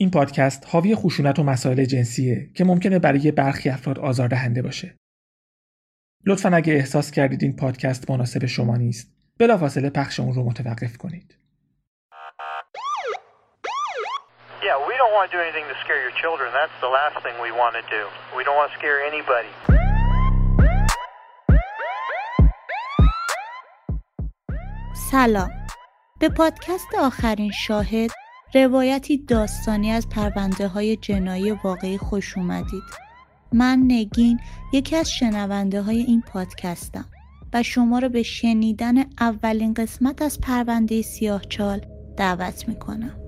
این پادکست حاوی خشونت و مسائل جنسیه که ممکنه برای برخی افراد آزاردهنده باشه. لطفا اگه احساس کردید این پادکست مناسب شما نیست، بلافاصله پخش اون رو متوقف کنید. Yeah, we don't want to do anything to scare your children. That's the last thing we want to do. We don't want to scare anybody. سلام به پادکست آخرین شاهد روایتی داستانی از پرونده های جنایی واقعی خوش اومدید. من نگین یکی از شنونده های این پادکستم و شما را به شنیدن اولین قسمت از پرونده سیاه چال دعوت می‌کنم.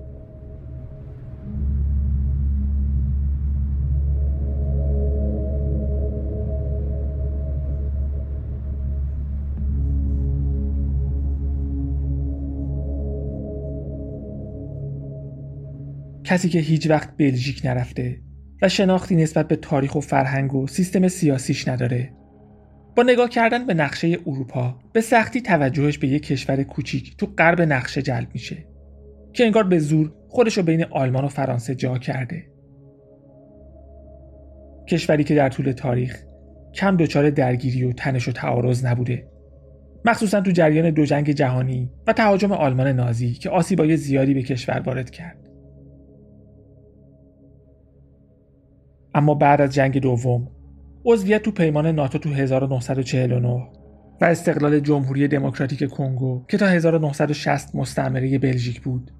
کسی که هیچ وقت بلژیک نرفته و شناختی نسبت به تاریخ و فرهنگ و سیستم سیاسیش نداره. با نگاه کردن به نقشه اروپا به سختی توجهش به یک کشور کوچیک تو غرب نقشه جلب میشه که انگار به زور خودش رو بین آلمان و فرانسه جا کرده. کشوری که در طول تاریخ کم دچار درگیری و تنش و تعارض نبوده. مخصوصا تو جریان دو جنگ جهانی و تهاجم آلمان نازی که آسیبای زیادی به کشور وارد کرد. اما بعد از جنگ دوم عضویت تو پیمان ناتو تو 1949 و استقلال جمهوری دموکراتیک کنگو که تا 1960 مستعمره بلژیک بود.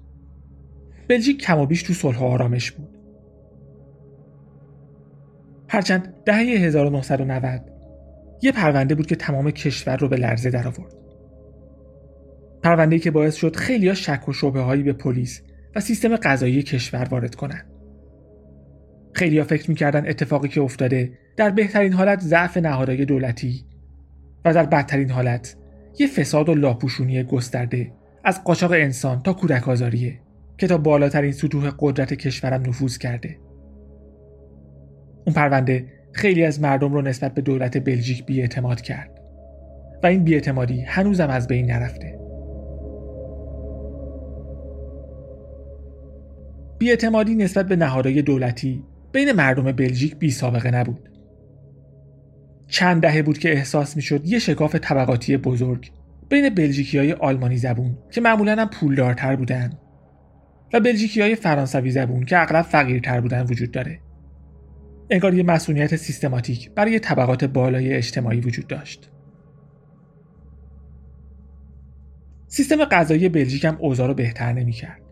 بلژیک کم و بیش تو صلح و آرامش بود. هرچند دهه 1990 یه پرونده بود که تمام کشور رو به لرزه در آورد پرونده‌ای که باعث شد خیلیا شک و شبه هایی به پلیس و سیستم قضایی کشور وارد کنند. خیلی فکر می‌کردن اتفاقی که افتاده در بهترین حالت ضعف نهادهای دولتی و در بدترین حالت یه فساد و لاپوشونی گسترده از قاچاق انسان تا کودک آزاریه که تا بالاترین سطوح قدرت کشورم نفوذ کرده. اون پرونده خیلی از مردم رو نسبت به دولت بلژیک بیاعتماد کرد و این بیاعتمادی هنوزم از بین نرفته. بیاعتمادی نسبت به نهادهای دولتی بین مردم بلژیک بی سابقه نبود. چند دهه بود که احساس می شد یه شکاف طبقاتی بزرگ بین بلژیکی های آلمانی زبون که معمولا هم پولدارتر بودن و بلژیکی های فرانسوی زبون که اغلب فقیرتر بودن وجود داره. انگار یه مسئولیت سیستماتیک برای طبقات بالای اجتماعی وجود داشت. سیستم غذایی بلژیک هم اوضاع رو بهتر نمی‌کرد.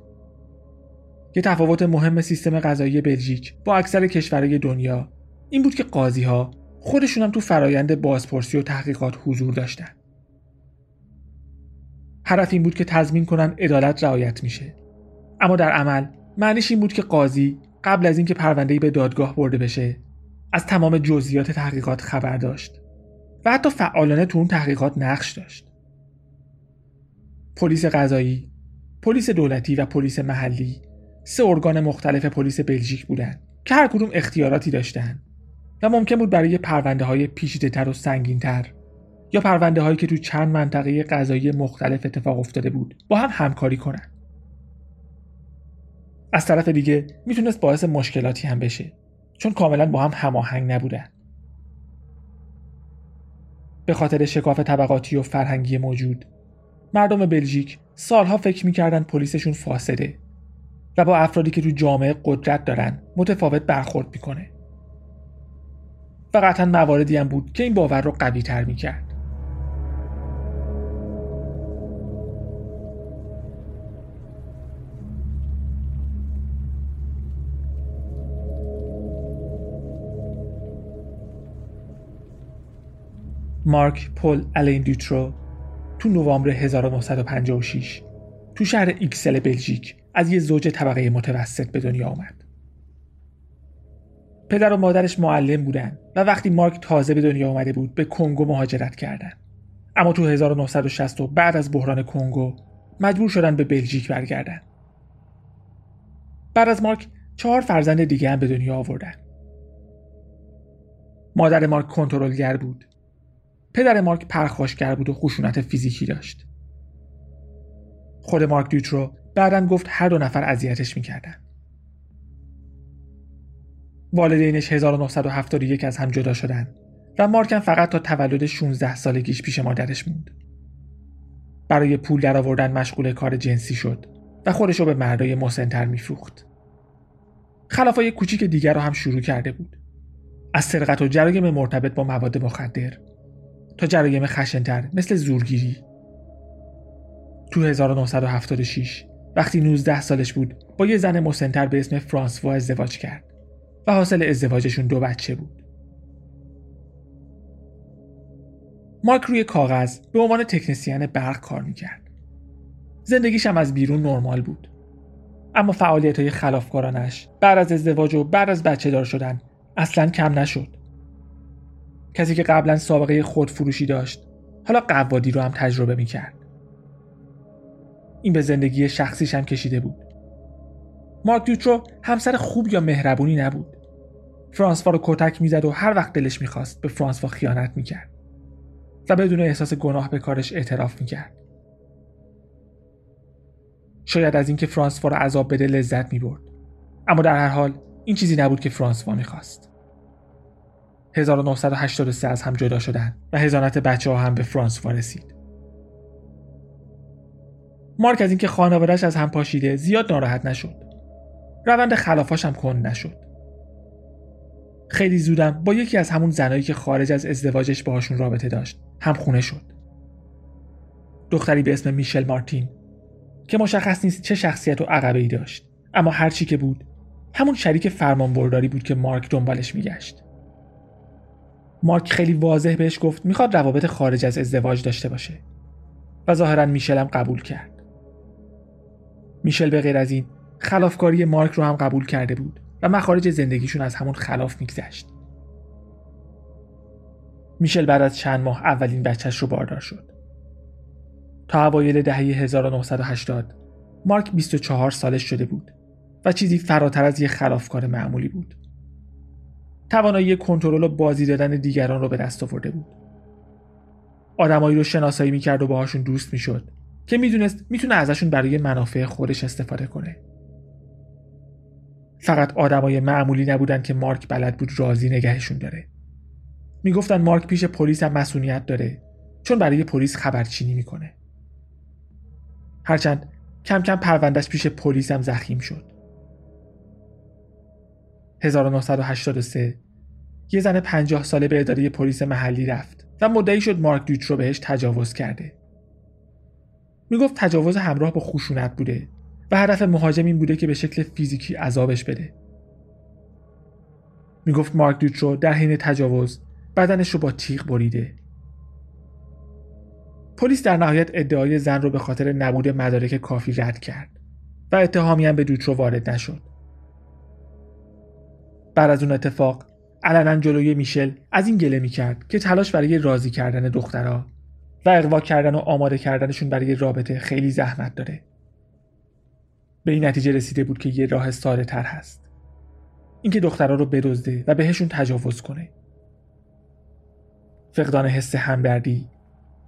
یه تفاوت مهم سیستم غذایی بلژیک با اکثر کشورهای دنیا این بود که قاضی ها خودشون هم تو فرایند بازپرسی و تحقیقات حضور داشتن. هدف این بود که تضمین کنن عدالت رعایت میشه. اما در عمل معنیش این بود که قاضی قبل از اینکه پرونده‌ای به دادگاه برده بشه از تمام جزئیات تحقیقات خبر داشت و حتی فعالانه تو اون تحقیقات نقش داشت. پلیس قضایی، پلیس دولتی و پلیس محلی سه ارگان مختلف پلیس بلژیک بودند که هر کدوم اختیاراتی داشتند و ممکن بود برای پرونده های پیچیده تر و سنگین تر یا پرونده هایی که تو چند منطقه قضایی مختلف اتفاق افتاده بود با هم همکاری کنند. از طرف دیگه می‌تونست باعث مشکلاتی هم بشه چون کاملا با هم هماهنگ نبودن. به خاطر شکاف طبقاتی و فرهنگی موجود مردم بلژیک سالها فکر می‌کردن پلیسشون فاسده و با افرادی که تو جامعه قدرت دارن متفاوت برخورد می‌کنه. و قطعا مواردی هم بود که این باور رو قوی تر می‌کرد. مارک پل الین دوترو تو نوامبر 1956 تو شهر ایکسل بلژیک از یه زوج طبقه متوسط به دنیا آمد. پدر و مادرش معلم بودن و وقتی مارک تازه به دنیا آمده بود به کنگو مهاجرت کردند. اما تو 1960 و بعد از بحران کنگو مجبور شدن به بلژیک برگردن. بعد از مارک چهار فرزند دیگه هم به دنیا آوردن. مادر مارک کنترلگر بود. پدر مارک پرخاشگر بود و خشونت فیزیکی داشت. خود مارک دیوترو بعدا گفت هر دو نفر اذیتش می‌کردن والدینش 1971 از هم جدا شدن و مارکن فقط تا تولد 16 سالگیش پیش مادرش موند. برای پول درآوردن مشغول کار جنسی شد و خودش رو به مردای مسنتر میفروخت. خلافای کوچیک دیگر رو هم شروع کرده بود. از سرقت و جرایم مرتبط با مواد مخدر تا جرایم خشنتر مثل زورگیری. تو 1976 وقتی 19 سالش بود با یه زن مسنتر به اسم فرانسوا ازدواج کرد و حاصل ازدواجشون دو بچه بود. مارک روی کاغذ به عنوان تکنسیان برق کار می‌کرد. زندگیش هم از بیرون نرمال بود. اما فعالیت های خلافکارانش بعد از ازدواج و بعد از بچه دار شدن اصلا کم نشد. کسی که قبلا سابقه خودفروشی داشت حالا قوادی رو هم تجربه می‌کرد. این به زندگی شخصیش هم کشیده بود. مارک دوترو همسر خوب یا مهربونی نبود. فرانسوا رو کتک می‌زد و هر وقت دلش می‌خواست به فرانسوا خیانت می‌کرد و بدون احساس گناه به کارش اعتراف می‌کرد. شاید از اینکه فرانسوا رو عذاب بده لذت می‌برد اما در هر حال این چیزی نبود که فرانسوا می‌خواست 1983 از هم جدا شدن و هزانت بچه ها هم به فرانسوا رسید مارک از اینکه خانوادهش از هم پاشیده زیاد ناراحت نشد. روند خلافاش هم کند نشد. خیلی زودم با یکی از همون زنایی که خارج از ازدواجش باهاشون رابطه داشت هم خونه شد. دختری به اسم میشل مارتین که مشخص نیست چه شخصیت و عقبه ای داشت اما هر چی که بود همون شریک فرمانبرداری بود که مارک دنبالش میگشت. مارک خیلی واضح بهش گفت می‌خواد روابط خارج از ازدواج داشته باشه و ظاهرا میشل هم قبول کرد. میشل به غیر از این خلافکاری مارک رو هم قبول کرده بود و مخارج زندگیشون از همون خلاف میگذشت میشل بعد از چند ماه اولین بچهش رو باردار شد تا اوایل دهه 1980 مارک 24 سالش شده بود و چیزی فراتر از یک خلافکار معمولی بود. توانایی کنترل و بازی دادن دیگران رو به دست آورده بود. آدمایی رو شناسایی می‌کرد و باهاشون دوست می‌شد که می‌دونست می‌تونه ازشون برای منافع خودش استفاده کنه. فقط آدمای معمولی نبودن که مارک بلد بود راضی نگهشون داره. می‌گفتن مارک پیش پلیس هم مسئولیت داره چون برای پلیس خبرچینی می‌کنه. هرچند کم کم پروندهش پیش پلیس هم زخیم شد 1983 یه زن 50 ساله به اداره پلیس محلی رفت و مدعی شد مارک دوچ رو بهش تجاوز کرده می‌گفت تجاوز همراه با خشونت بوده و هدف مهاجم این بوده که به شکل فیزیکی عذابش بده می‌گفت مارک دوچرو در حین تجاوز بدنش رو با تیغ بریده پلیس در نهایت ادعای زن رو به خاطر نبود مدارک کافی رد کرد و اتهامی هم به دوترو وارد نشد. بعد از اون اتفاق علنا جلوی میشل از این گله می‌کرد که تلاش برای راضی کردن دخترها و اقوا کردن و آماده کردنشون برای رابطه خیلی زحمت داره. به این نتیجه رسیده بود که یه راه ساده تر هست. اینکه دخترها رو بدزده و بهشون تجاوز کنه. فقدان حس همدردی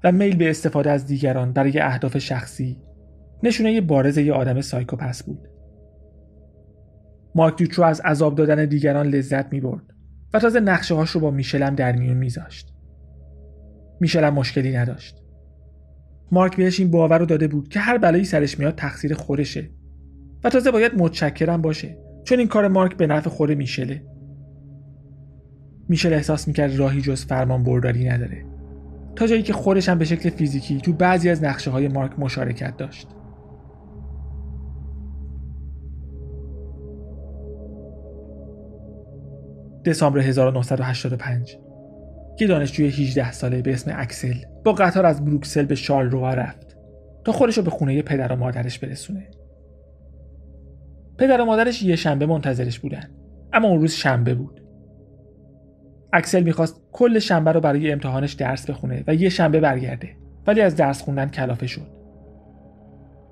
و میل به استفاده از دیگران برای اهداف شخصی نشونه بارز یه آدم سایکوپس بود. مارک دوترو از عذاب دادن دیگران لذت می برد و تازه نقشه هاش رو با میشلم در میون میذاشت. میشلم مشکلی نداشت. مارک بهش این باور رو داده بود که هر بلایی سرش میاد تقصیر خودشه و تازه باید متشکرم باشه چون این کار مارک به نفع خود میشله. میشل احساس می‌کرد راهی جز فرمان برداری نداره. تا جایی که خودش هم به شکل فیزیکی تو بعضی از نقشه های مارک مشارکت داشت دسامبر 1985 یه دانشجوی 18 ساله به اسم اکسل با قطار از بروکسل به شارل روا رفت تا خودش رو به خونه پدر و مادرش برسونه. پدر و مادرش یه شنبه منتظرش بودن اما اون روز شنبه بود. اکسل می‌خواست کل شنبه رو برای امتحانش درس بخونه و یه شنبه برگرده ولی از درس خوندن کلافه شد.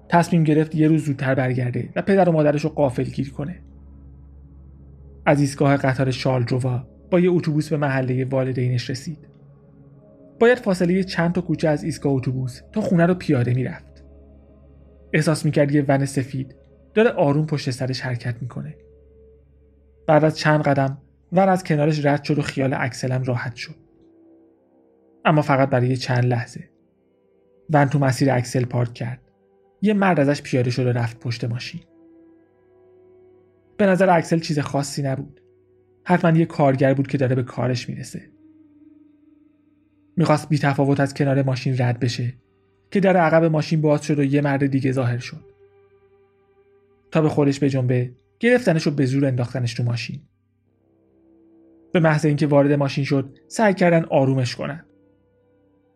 تصمیم گرفت یه روز زودتر برگرده و پدر و مادرش رو قافل گیر کنه. از ایستگاه قطار شالدرووا با یه اتوبوس به محله والدینش رسید. باید فاصله چند تا کوچه از ایستگاه اتوبوس تا خونه رو پیاده می‌رفت. احساس می‌کرد یه ون سفید داره آروم پشت سرش حرکت می‌کنه. بعد از چند قدم ون از کنارش رد شد و خیال اکسلم راحت شد. اما فقط برای چند لحظه. ون تو مسیر اکسل پارک کرد. یه مرد ازش پیاده شد و رفت پشت ماشین. به نظر اکسل چیز خاصی نبود. حتما یه کارگر بود که داره به کارش می‌رسه. می‌خواست بی تفاوت از کنار ماشین رد بشه که در عقب ماشین باز شد و یه مرد دیگه ظاهر شد. تا به خودش به جنبه گرفتنش و به زور انداختنش تو ماشین. به محض اینکه وارد ماشین شد سعی کردن آرومش کنن.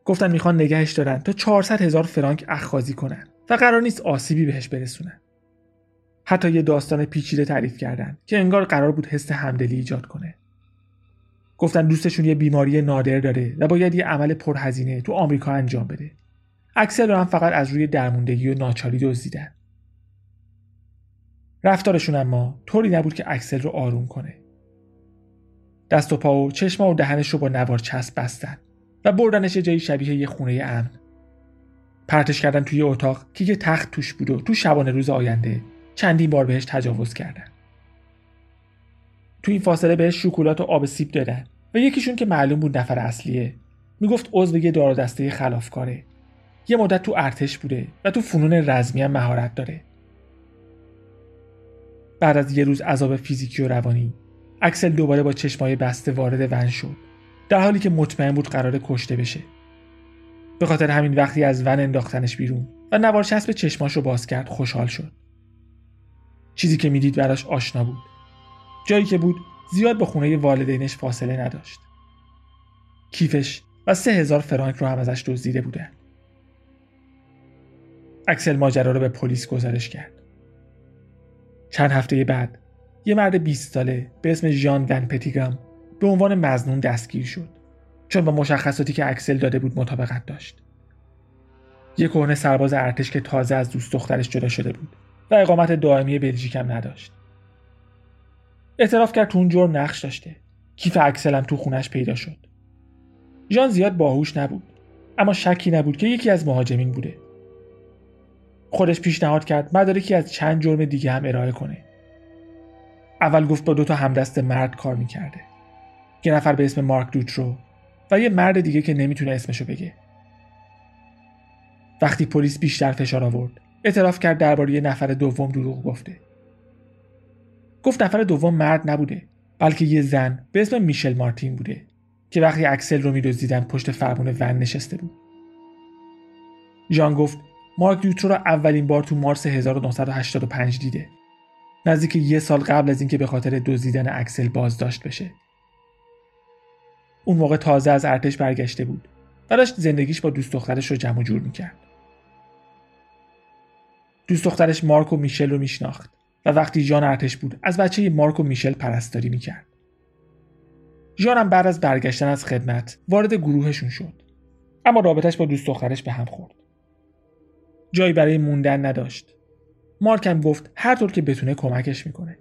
گفتن می‌خوان نگهش دارن تا 400 هزار فرانک اخخازی کنن و قرار نیست آسیبی بهش برسونن. حتی یه داستان پیچیده تعریف کردن که انگار قرار بود حس همدلی ایجاد کنه. گفتن دوستشون یه بیماری نادر داره و باید یه عمل پرهزینه تو آمریکا انجام بده. اکثر هم فقط از روی درموندگی و ناچاری دزدیدن. رفتارشون اما طوری نبود که اکسل رو آروم کنه. دست و پا و چشما و دهنش رو با نوار چسب بستن و بردنش جایی شبیه یه خونه امن. پرتش کردن توی اتاق که یه تخت توش بود و تو شبانه روز آینده چندین بار بهش تجاوز کردن تو این فاصله بهش شکلات و آب سیب دادن و یکیشون که معلوم بود نفر اصلیه. می‌گفت عضو یه دار دسته خلافکاره. یه مدت تو ارتش بوده و تو فنون رزمی هم مهارت داره. بعد از یه روز عذاب فیزیکی و روانی اکسل دوباره با چشمای بسته وارد ون شد. در حالی که مطمئن بود قرار کشته بشه. به خاطر همین وقتی از ون انداختنش بیرون و نوار چسب چشماش رو باز کرد خوشحال شد. چیزی که می‌دید براش آشنا بود. جایی که بود زیاد با خونه والدینش فاصله نداشت. کیفش و سه هزار فرانک رو هم ازش دزدیده بودن اکسل ماجرا رو به پلیس گزارش کرد. چند هفته بعد یه مرد 20 ساله به اسم ژان ون پتیگام به عنوان مزنون دستگیر شد. چون با مشخصاتی که اکسل داده بود مطابقت داشت. یک کهنه سرباز ارتش که تازه از دوست دخترش جدا شده بود. و اقامت دائمی بلژیک هم نداشت. اعتراف کرد تو اون جرم نقش داشته. کیف اکسل هم تو خونش پیدا شد. ژان زیاد باهوش نبود اما شکی نبود که یکی از مهاجمین بوده. خودش پیشنهاد کرد مدارکی از چند جرم دیگه هم ارائه کنه. اول گفت با دو تا همدست مرد کار می‌کرده. یه نفر به اسم مارک دوترو و یه مرد دیگه که نمی‌تونه اسمشو بگه. وقتی پلیس بیشتر فشار آورد اعتراف کرد درباره نفر دوم دروغ گفته. گفت نفر دوم مرد نبوده بلکه یه زن به اسم میشل مارتین بوده که وقتی اکسل رو میدزدیدن پشت فرمون ون نشسته بود. ژان گفت مارک دوترو را اولین بار تو مارس 1985 دیده. نزدیک یه سال قبل از اینکه به خاطر دزدیدن اکسل بازداشت بشه. اون موقع تازه از ارتش برگشته بود و داشت زندگیش با دوست دخترش رو جمع جور می‌کرد. دوست دخترش مارک و میشل رو میشناخت و وقتی جان ارتش بود از بچه مارک و میشل پرستاری می‌کرد. ژان هم بعد از برگشتن از خدمت وارد گروهشون شد. اما رابطش با دوست دخترش به هم خورد. جایی برای موندن نداشت. مارک هم گفت هر طور که بتونه کمکش می‌کنه.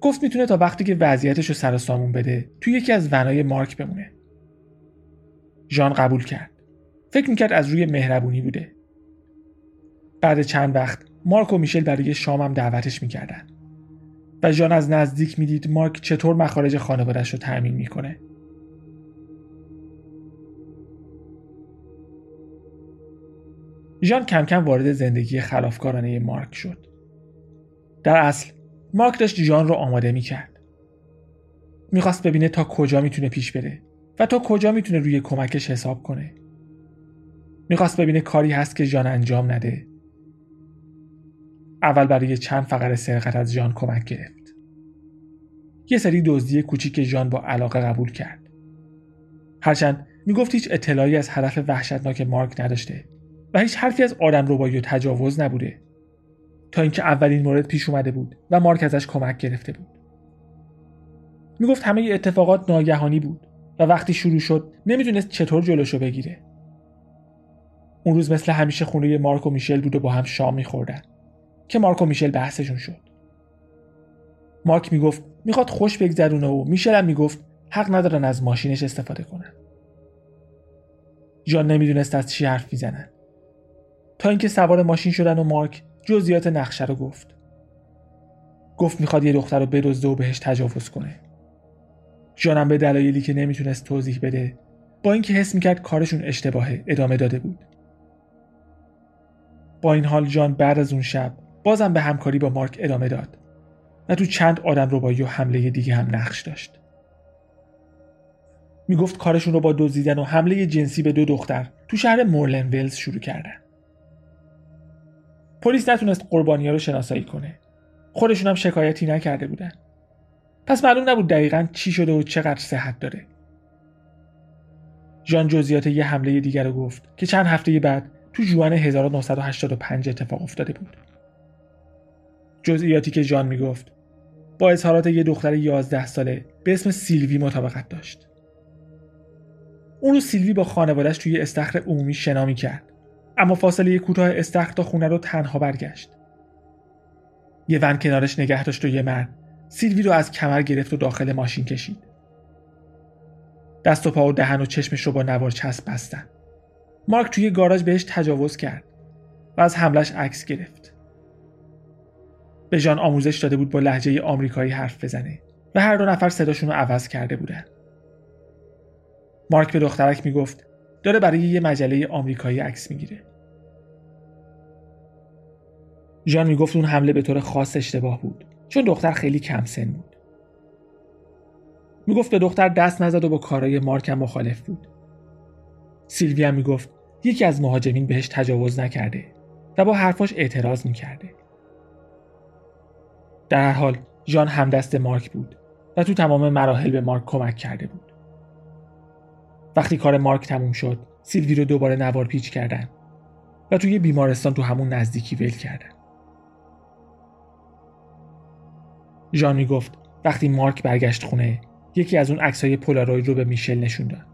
گفت می‌تونه تا وقتی که وضعیتش رو سر سامون بده توی یکی از ونای مارک بمونه. ژان قبول کرد. فکر می‌کرد از روی مهربونی بوده. بعد چند وقت مارک و میشل برای شامم دعوتش می‌کردن. و ژان از نزدیک می‌دید مارک چطور مخارج خانوادش رو تأمین می‌کنه. ژان کم کم وارد زندگی خلافکارانه مارک شد. در اصل مارک داشت ژان رو آماده می‌کرد. می‌خواست ببینه تا کجا می‌تونه پیش بره و تا کجا می‌تونه روی کمکش حساب کنه. می‌خواست ببینه کاری هست که ژان انجام نده. اول برای چند فقره سرقت از ژان کمک گرفت. یه سری دزدی کوچیک ژان با علاقه قبول کرد. هرچند می‌گفت هیچ اطلاعی از هدف وحشتناک مارک نداشته و هیچ حرفی از آدم روبایی و تجاوز نبوده. تا اینکه اولین مورد پیش اومده بود و مارک ازش کمک گرفته بود. می‌گفت همه اتفاقات ناگهانی بود و وقتی شروع شد نمی‌دونست چطور جلوشو بگیره. اون روز مثل همیشه خونه مارک و میشل بود و با هم شام میخوردن. که مارک و میشل بحثشون شد. مارک می‌گفت می‌خواد خوش بگذرونه و میشل هم می‌گفت حق ندارن از ماشینش استفاده کنن. جان نمی‌دونست از چی حرف می‌زنن. تا اینکه سوار ماشین شدن و مارک جزئیات نقشه رو گفت. گفت می‌خواد یه دختر رو بدزده و بهش تجاوز کنه. جانم به دلایلی که نمی‌تونست توضیح بده با اینکه حس می‌کرد کارشون اشتباهه ادامه داده بود. با این حال جان بعد از اون شب بازم به همکاری با مارک ادامه داد و تو چند آدم ربایی و حمله دیگه هم نقش داشت. می‌گفت کارشون رو با دزدیدن و حمله جنسی به دو دختر تو شهر مورلن ولز شروع کردن. پلیس نتونست قربانی رو شناسایی کنه. خودشون هم شکایتی نکرده بودن. پس معلوم نبود دقیقا چی شده و چقدر صحت داره. ژان جزئیات یه حمله دیگر رو گفت که چند هفته بعد تو جوان 1985 اتفاق افتاده بود. جزئیاتی که ژان می‌گفت. با اظهارات یه دختر 11 ساله به اسم سیلوی مطابقت داشت. اون رو سیلوی با خانوادهش توی استخر عمومی شنا کرد اما فاصله کوتاه استخر تا خونه رو تنها برگشت. یه ون کنارش نگه داشت و یه مرد سیلوی رو از کمر گرفت و داخل ماشین کشید. دست و پا و دهن و چشمش رو با نوار چسب بستن. مارک توی گاراژ بهش تجاوز کرد و از حملش عکس گرفت. به جان آموزش داده بود با لحجه آمریکایی حرف بزنه و هر دو نفر صداشون رو عوض کرده بودن. مارک به دخترک می‌گفت داره برای یه مجله آمریکایی عکس می‌گیره. ژان می‌گفت اون حمله به طور خاص اشتباه بود چون دختر خیلی کم سن بود. می‌گفت به دختر دست نزد و با کارای مارک هم مخالف بود. سیلوی هم می‌گفت یکی از مهاجمین بهش تجاوز نکرده و با حرفاش اعتراض می‌کرده. در هر حال ژان همدست مارک بود و تو تمام مراحل به مارک کمک کرده بود. وقتی کار مارک تموم شد سیلوی رو دوباره نوار پیچ کردن و توی بیمارستان تو همون نزدیکی ول کردن. می گفت وقتی مارک برگشت خونه یکی از اون عکسای پولاروید رو به میشل نشون داد.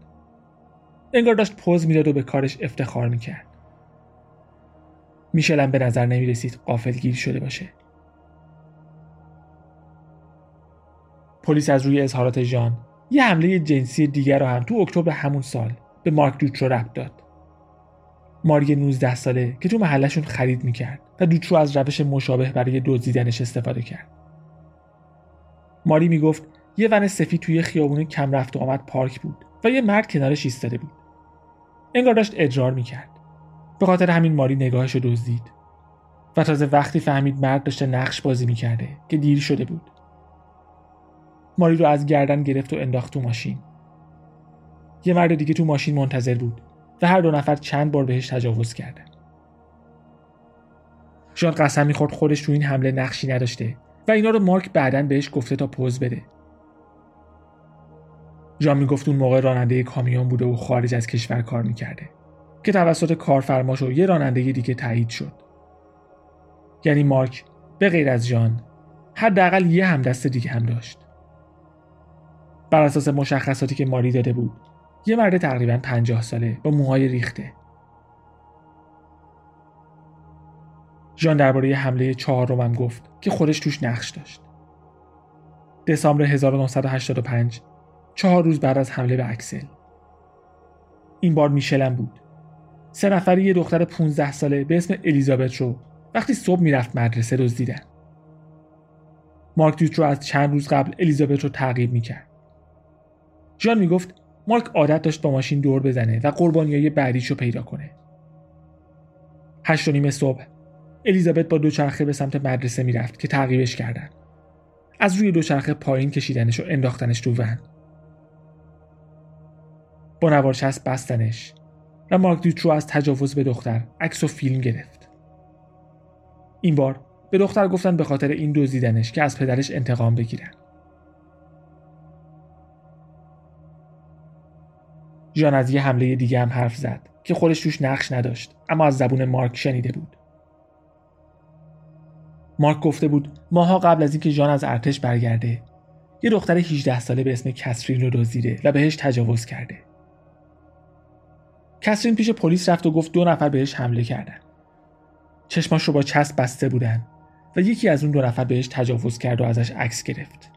انگار داشت پوز می‌داد و به کارش افتخار می‌کرد. میشل هم به نظر نمی رسید گیر شده باشه. پلیس از روی اظهارات ژان یه حمله جنسی دیگر رو هم تو اکتبر همون سال به مارک دوترو ربط داد. ماری 19 ساله که تو محلشون خرید می‌کرد و دوترو از روش مشابه برای دزدیدنش استفاده کرد. ماری می‌گفت یه ون سفید توی خیابون کم رفت و آمد پارک بود و یه مرد کنارش ایستاده بود. انگار داشت ادرار می‌کرد. به خاطر همین ماری نگاهش رو دزدید. و تازه وقتی فهمید مرد داشته نقش بازی می‌کرده که دیر شده بود. ماری رو از گردن گرفت و انداخت تو ماشین. یه مرد دیگه تو ماشین منتظر بود و هر دو نفر چند بار بهش تجاوز کردن ژان قسم می‌خورد خودش تو این حمله نقشی نداشته و اینا رو مارک بعدا بهش گفته تا پوز بده. ژان می‌گفت اون موقع راننده کامیون بوده و خارج از کشور کار می‌کرده که توسط کارفرماش و یه راننده دیگه تایید شد. یعنی مارک به غیر از ژان حداقل یه همدست دیگه هم داشت. بر اساس مشخصاتی که ماری داده بود. یه مرد تقریبا پنجاه ساله با موهای ریخته. ژان درباره حمله چهارمم گفت که خودش توش نقش داشت. دسامبر 1985 چهار روز بعد از حمله به اکسل. این بار میشلم بود. سه نفری یه دختر 15 ساله به اسم الیزابت رو وقتی صبح می‌رفت مدرسه دزدیدن. مارک دوت رو از چند روز قبل الیزابت رو تعقیب می‌کرد. جان می‌گفت مارک عادت داشت با ماشین دور بزنه و قربانیای بعدیش رو پیدا کنه. هشت و نیم صبح الیزابت با دوچرخه به سمت مدرسه می‌رفت که تعقیبش کردن. از روی دوچرخه پایین کشیدنش و انداختنش تو ون. با نوارچسب بستنش و مارک دیوترو از تجاوز به دختر عکس و فیلم گرفت. این بار به دختر گفتن به خاطر این دزدیدنش که از پدرش انتقام بگیرن. ژان از یه حمله دیگه هم حرف زد که خودش توش نقش نداشت اما از زبون مارک شنیده بود. مارک گفته بود ماها قبل از اینکه ژان از ارتش برگرده یه دختر 18 ساله به اسم کسرین رو دزدیده و بهش تجاوز کرده. کسرین پیش پلیس رفت و گفت دو نفر بهش حمله کردن. چشماش رو با چسب بسته بودن و یکی از اون دو نفر بهش تجاوز کرد و ازش عکس گرفت.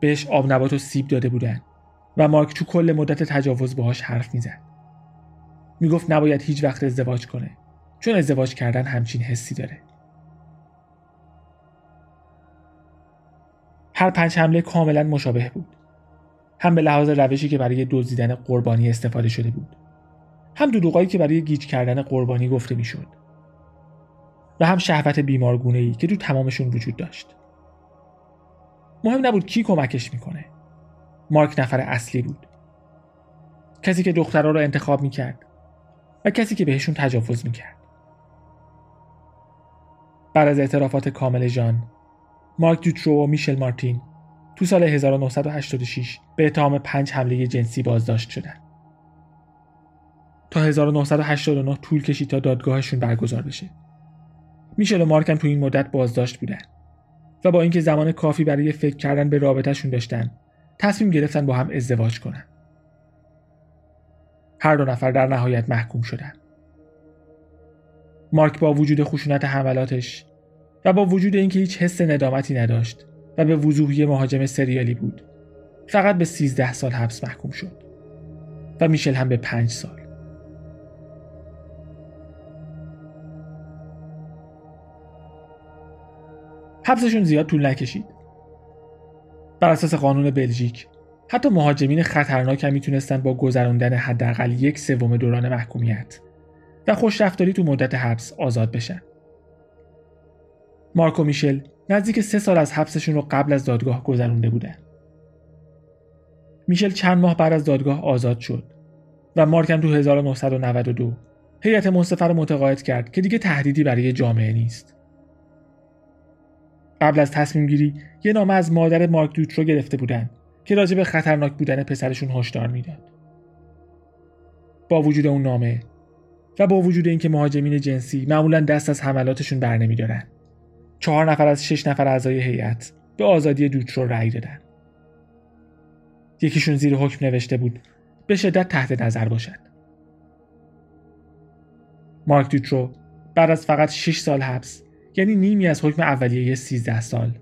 بهش آب نبات و سیب داده بودن. و مارک تو کل مدت تجاوز باهاش حرف می‌زد. می‌گفت نباید هیچ وقت ازدواج کنه چون ازدواج کردن همچین حسی داره. هر پنج حمله کاملا مشابه بود. هم به لحاظ روشی که برای دزدیدن قربانی استفاده شده بود. هم دروغایی که برای گیج کردن قربانی گفته می‌شد. و هم شهوت بیمارگونه ای که تو تمامشون وجود داشت. مهم نبود کی کمکش می‌کنه. مارک نفر اصلی بود کسی که دخترها رو انتخاب می‌کرد و کسی که بهشون تجاوز می‌کرد بعد از اعترافات کامل جان مارک دوترو و میشل مارتین تو سال 1986 به اتهام پنج حمله جنسی بازداشت شدند. تا 1989 طول کشید تا دادگاهشون برگزار بشه. میشل و مارک هم تو این مدت بازداشت بودن و با اینکه زمان کافی برای فکر کردن به رابطهشون داشتن تصمیم گرفتن با هم ازدواج کنن. هر دو نفر در نهایت محکوم شدن. مارک با وجود خشونت حملاتش و با وجود اینکه هیچ حس ندامتی نداشت و به وضوح یه مهاجم سریالی بود فقط به 13 سال حبس محکوم شد و میشل هم به 5 سال حبسشون زیاد طول نکشید بر اساس قانون بلژیک حتی مهاجمین خطرناک هم می‌تونستن با گذراندن حداقل یک سوم دوران محکومیت و خوشرفتاری تو مدت حبس آزاد بشن مارکو میشل نزدیک سه سال از حبسشون رو قبل از دادگاه گذرونده بودن. میشل چند ماه بعد از دادگاه آزاد شد و مارکم تو 1992 هیئت منصفه رو متقاعد کرد که دیگه تهدیدی برای جامعه نیست. قبل از تصمیم گیری یه نامه از مادر مارک دوت رو گرفته بودن که راجع به خطرناک بودن پسرشون هشدار می‌داد. با وجود اون نامه و با وجود اینکه مهاجمین جنسی معمولا دست از حملاتشون بر نمیدارن چهار نفر از شش نفر اعضای هیئت به آزادی دوترو رأی دادن. یکیشون زیر حکم نوشته بود به شدت تحت نظر باشد. مارک دوترو بعد از فقط 6 سال حبس یعنی نیمی از حکم اولیه 13 سال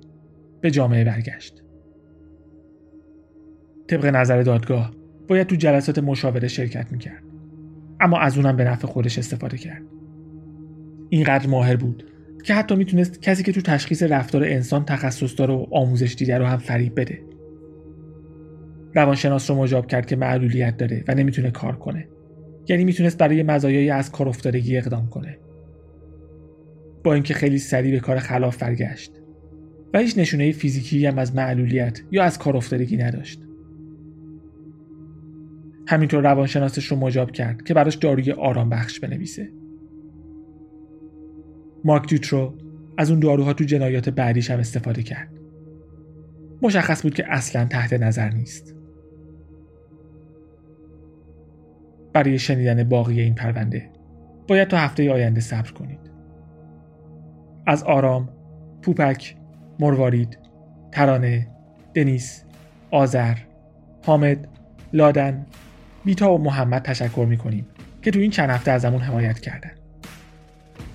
به جامعه برگشت. طبق نظر دادگاه باید تو جلسات مشاوره شرکت می‌کرد. اما از اونم به نفع خودش استفاده کرد. اینقدر ماهر بود که حتی می‌تونست کسی که تو تشخیص رفتار انسان تخصص داره و آموزش دیده رو هم فریب بده روانشناس رو مجاب کرد که معلولیت داره و نمی‌تونه کار کنه یعنی می‌تونست برای مزایای از کار افتادگی اقدام کنه با اینکه خیلی سریع به کار خلاف برگشت و هیچ نشونه فیزیکی هم از معلولیت یا از کار افتادگی نداشت همینطور روانشناسش رو مجاب کرد که براش داروی آرام بخش بنویسه مارک دیوترو از اون داروها تو جنایات بعدیش هم استفاده کرد. مشخص بود که اصلا تحت نظر نیست. برای شنیدن باقی این پرونده باید تا هفته آینده صبر کنید. از آرام، پوپک، مروارید، ترانه، دنیس، آذر، حامد، لادن، بیتا و محمد تشکر می‌کنیم که تو این چند هفته ازمون حمایت کردن.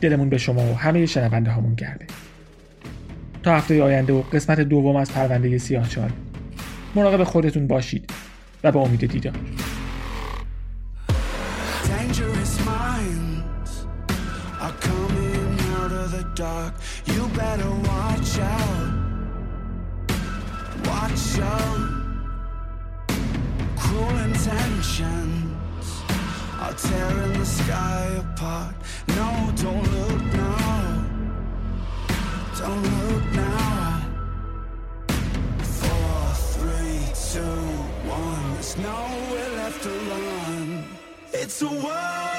دلمون به شما و همه شنونده هامون گرده تا هفته آینده و قسمت دوم از پرونده سیاهچال. مراقب خودتون باشید و به امید دیدار. Are tearing the sky apart. No, don't look now. Don't look now. Four, three, two, one. There's nowhere left to run. It's a world.